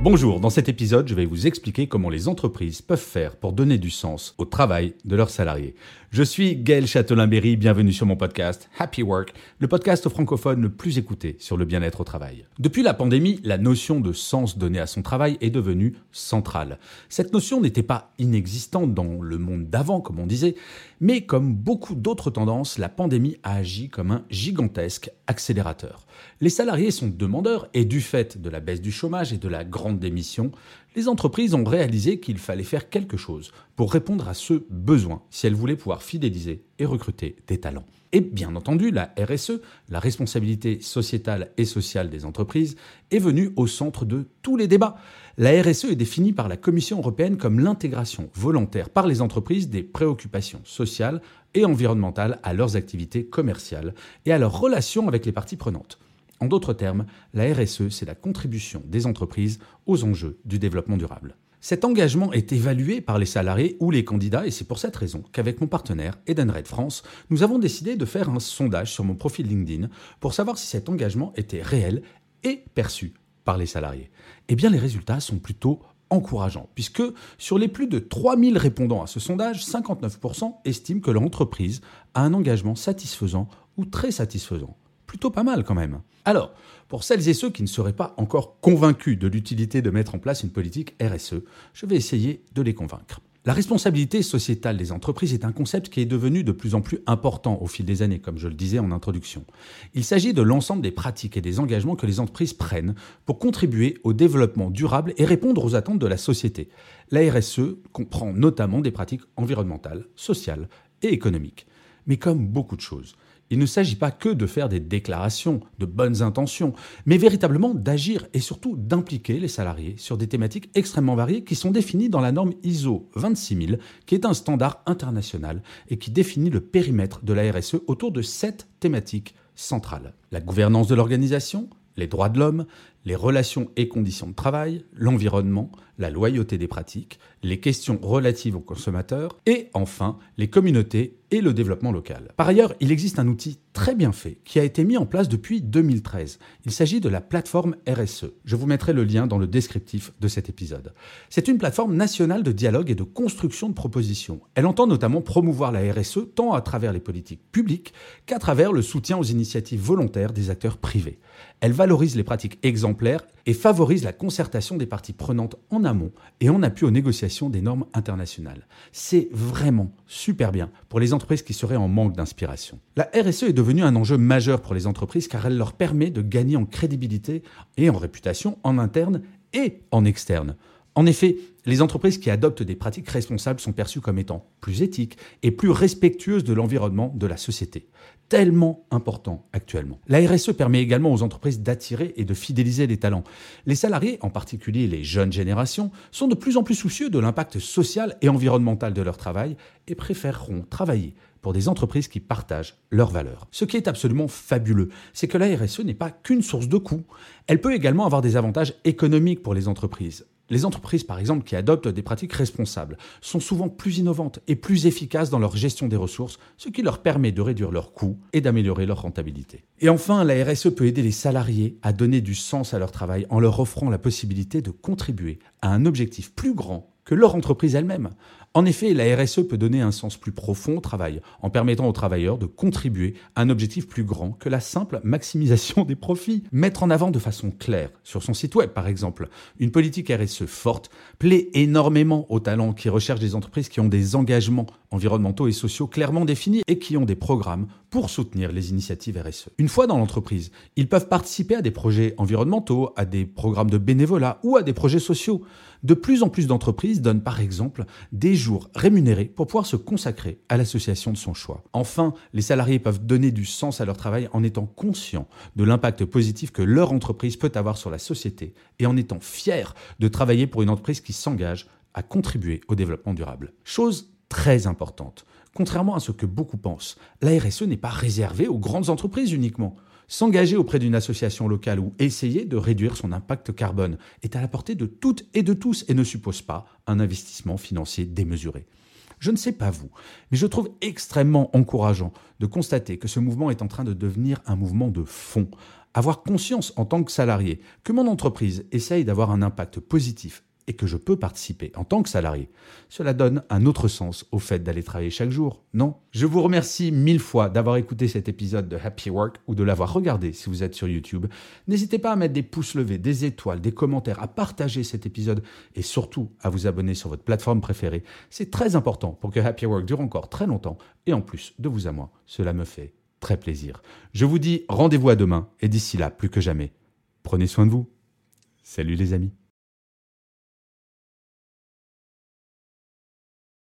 Bonjour, dans cet épisode, je vais vous expliquer comment les entreprises peuvent faire pour donner du sens au travail de leurs salariés. Je suis Gaël Châtelain-Berry, bienvenue sur mon podcast Happy Work, le podcast francophone le plus écouté sur le bien-être au travail. Depuis la pandémie, la notion de sens donné à son travail est devenue centrale. Cette notion n'était pas inexistante dans le monde d'avant, comme on disait, mais comme beaucoup d'autres tendances, la pandémie a agi comme un gigantesque accélérateur. Les salariés sont demandeurs et du fait de la baisse du chômage et de la grande démission, les entreprises ont réalisé qu'il fallait faire quelque chose pour répondre à ce besoin si elles voulaient pouvoir fidéliser et recruter des talents. Et bien entendu, la RSE, la responsabilité sociétale et sociale des entreprises, est venue au centre de tous les débats. La RSE est définie par la Commission européenne comme l'intégration volontaire par les entreprises des préoccupations sociales et environnementales à leurs activités commerciales et à leurs relations avec les parties prenantes. En d'autres termes, la RSE, c'est la contribution des entreprises aux enjeux du développement durable. Cet engagement est évalué par les salariés ou les candidats et c'est pour cette raison qu'avec mon partenaire Edenred France, nous avons décidé de faire un sondage sur mon profil LinkedIn pour savoir si cet engagement était réel et perçu par les salariés. Eh bien les résultats sont plutôt encourageants puisque sur les plus de 3000 répondants à ce sondage, 59% estiment que l'entreprise a un engagement satisfaisant ou très satisfaisant plutôt pas mal quand même. Alors, pour celles et ceux qui ne seraient pas encore convaincus de l'utilité de mettre en place une politique RSE, je vais essayer de les convaincre. La responsabilité sociétale des entreprises est un concept qui est devenu de plus en plus important au fil des années, comme je le disais en introduction. Il s'agit de l'ensemble des pratiques et des engagements que les entreprises prennent pour contribuer au développement durable et répondre aux attentes de la société. La RSE comprend notamment des pratiques environnementales, sociales et économiques. Mais comme beaucoup de choses, il ne s'agit pas que de faire des déclarations, de bonnes intentions, mais véritablement d'agir et surtout d'impliquer les salariés sur des thématiques extrêmement variées qui sont définies dans la norme ISO 26000, qui est un standard international et qui définit le périmètre de la RSE autour de sept thématiques centrales. La gouvernance de l'organisation, les droits de l'homme, les relations et conditions de travail, l'environnement, la loyauté des pratiques, les questions relatives aux consommateurs et enfin les communautés et le développement local. Par ailleurs, il existe un outil très bien fait qui a été mis en place depuis 2013. Il s'agit de la plateforme RSE. Je vous mettrai le lien dans le descriptif de cet épisode. C'est une plateforme nationale de dialogue et de construction de propositions. Elle entend notamment promouvoir la RSE tant à travers les politiques publiques qu'à travers le soutien aux initiatives volontaires des acteurs privés. Elle valorise les pratiques exemplaires et favorise la concertation des parties prenantes en amont et en appui aux négociations des normes internationales. C'est vraiment super bien pour les entreprises qui seraient en manque d'inspiration. La RSE est devenue un enjeu majeur pour les entreprises car elle leur permet de gagner en crédibilité et en réputation en interne et en externe. En effet, les entreprises qui adoptent des pratiques responsables sont perçues comme étant plus éthiques et plus respectueuses de l'environnement de la société. Tellement important actuellement. La RSE permet également aux entreprises d'attirer et de fidéliser les talents. Les salariés, en particulier les jeunes générations, sont de plus en plus soucieux de l'impact social et environnemental de leur travail et préféreront travailler pour des entreprises qui partagent leurs valeurs. Ce qui est absolument fabuleux, c'est que la RSE n'est pas qu'une source de coûts. Elle peut également avoir des avantages économiques pour les entreprises. Les entreprises, par exemple, qui adoptent des pratiques responsables sont souvent plus innovantes et plus efficaces dans leur gestion des ressources, ce qui leur permet de réduire leurs coûts et d'améliorer leur rentabilité. Et enfin, la RSE peut aider les salariés à donner du sens à leur travail en leur offrant la possibilité de contribuer à un objectif plus grand que leur entreprise elle-même. En effet, la RSE peut donner un sens plus profond au travail, en permettant aux travailleurs de contribuer à un objectif plus grand que la simple maximisation des profits. Mettre en avant de façon claire, sur son site web par exemple, une politique RSE forte plaît énormément aux talents qui recherchent des entreprises qui ont des engagements environnementaux et sociaux clairement définis et qui ont des programmes pour soutenir les initiatives RSE. Une fois dans l'entreprise, ils peuvent participer à des projets environnementaux, à des programmes de bénévolat ou à des projets sociaux. De plus en plus d'entreprises donnent par exemple des jours rémunérés pour pouvoir se consacrer à l'association de son choix. Enfin, les salariés peuvent donner du sens à leur travail en étant conscients de l'impact positif que leur entreprise peut avoir sur la société et en étant fiers de travailler pour une entreprise qui s'engage à contribuer au développement durable. Chose très importante. Contrairement à ce que beaucoup pensent, la RSE n'est pas réservée aux grandes entreprises uniquement. S'engager auprès d'une association locale ou essayer de réduire son impact carbone est à la portée de toutes et de tous et ne suppose pas un investissement financier démesuré. Je ne sais pas vous, mais je trouve extrêmement encourageant de constater que ce mouvement est en train de devenir un mouvement de fond. Avoir conscience en tant que salarié que mon entreprise essaye d'avoir un impact positif et que je peux participer en tant que salarié, cela donne un autre sens au fait d'aller travailler chaque jour, non? Je vous remercie mille fois d'avoir écouté cet épisode de Happy Work ou de l'avoir regardé si vous êtes sur YouTube. N'hésitez pas à mettre des pouces levés, des étoiles, des commentaires, à partager cet épisode et surtout à vous abonner sur votre plateforme préférée. C'est très important pour que Happy Work dure encore très longtemps et en plus de vous à moi, cela me fait très plaisir. Je vous dis rendez-vous à demain et d'ici là, plus que jamais, prenez soin de vous. Salut les amis.